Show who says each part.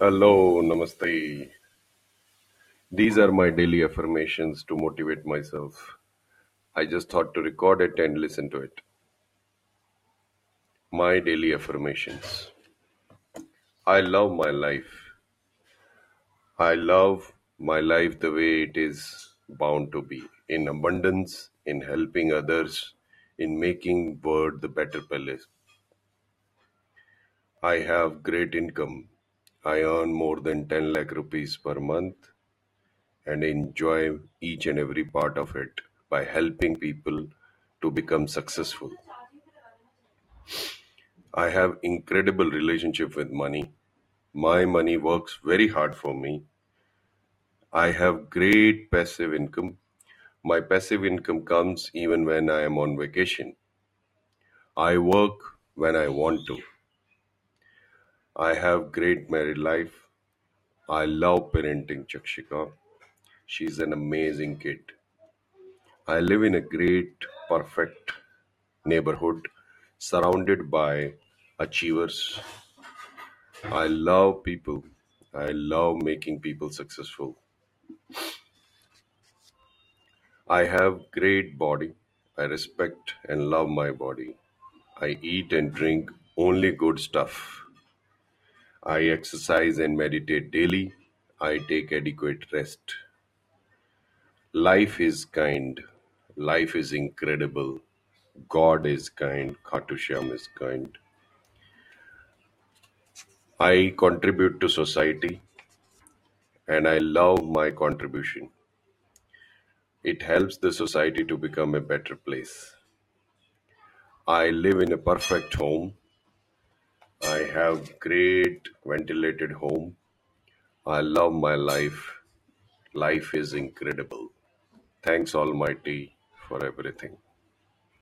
Speaker 1: Hello, namaste. These are my daily affirmations to motivate myself. I just thought to record it and listen to it. My daily affirmations. I love my life. I love my life the way it is bound to be in abundance, in helping others, in making world the better place. I have great income. I earn more than 10 lakh rupees per month and enjoy each and every part of it by helping people to become successful. I have incredible relationship with money. My money works very hard for me. I have great passive income. My passive income comes even when I am on vacation. I work when I want to. I have great married life. I love parenting Chakshika. She's an amazing kid. I live in a great, perfect neighborhood surrounded by achievers. I love people. I love making people successful. I have great body. I respect and love my body. I eat and drink only good stuff. I exercise and meditate daily. I take adequate rest. Life is kind. Life is incredible. God is kind. Khatu is kind. I contribute to society and I love my contribution. It helps the society to become a better place. I live in a perfect home. Have great ventilated home. I love my life. Life is incredible. Thanks Almighty for everything.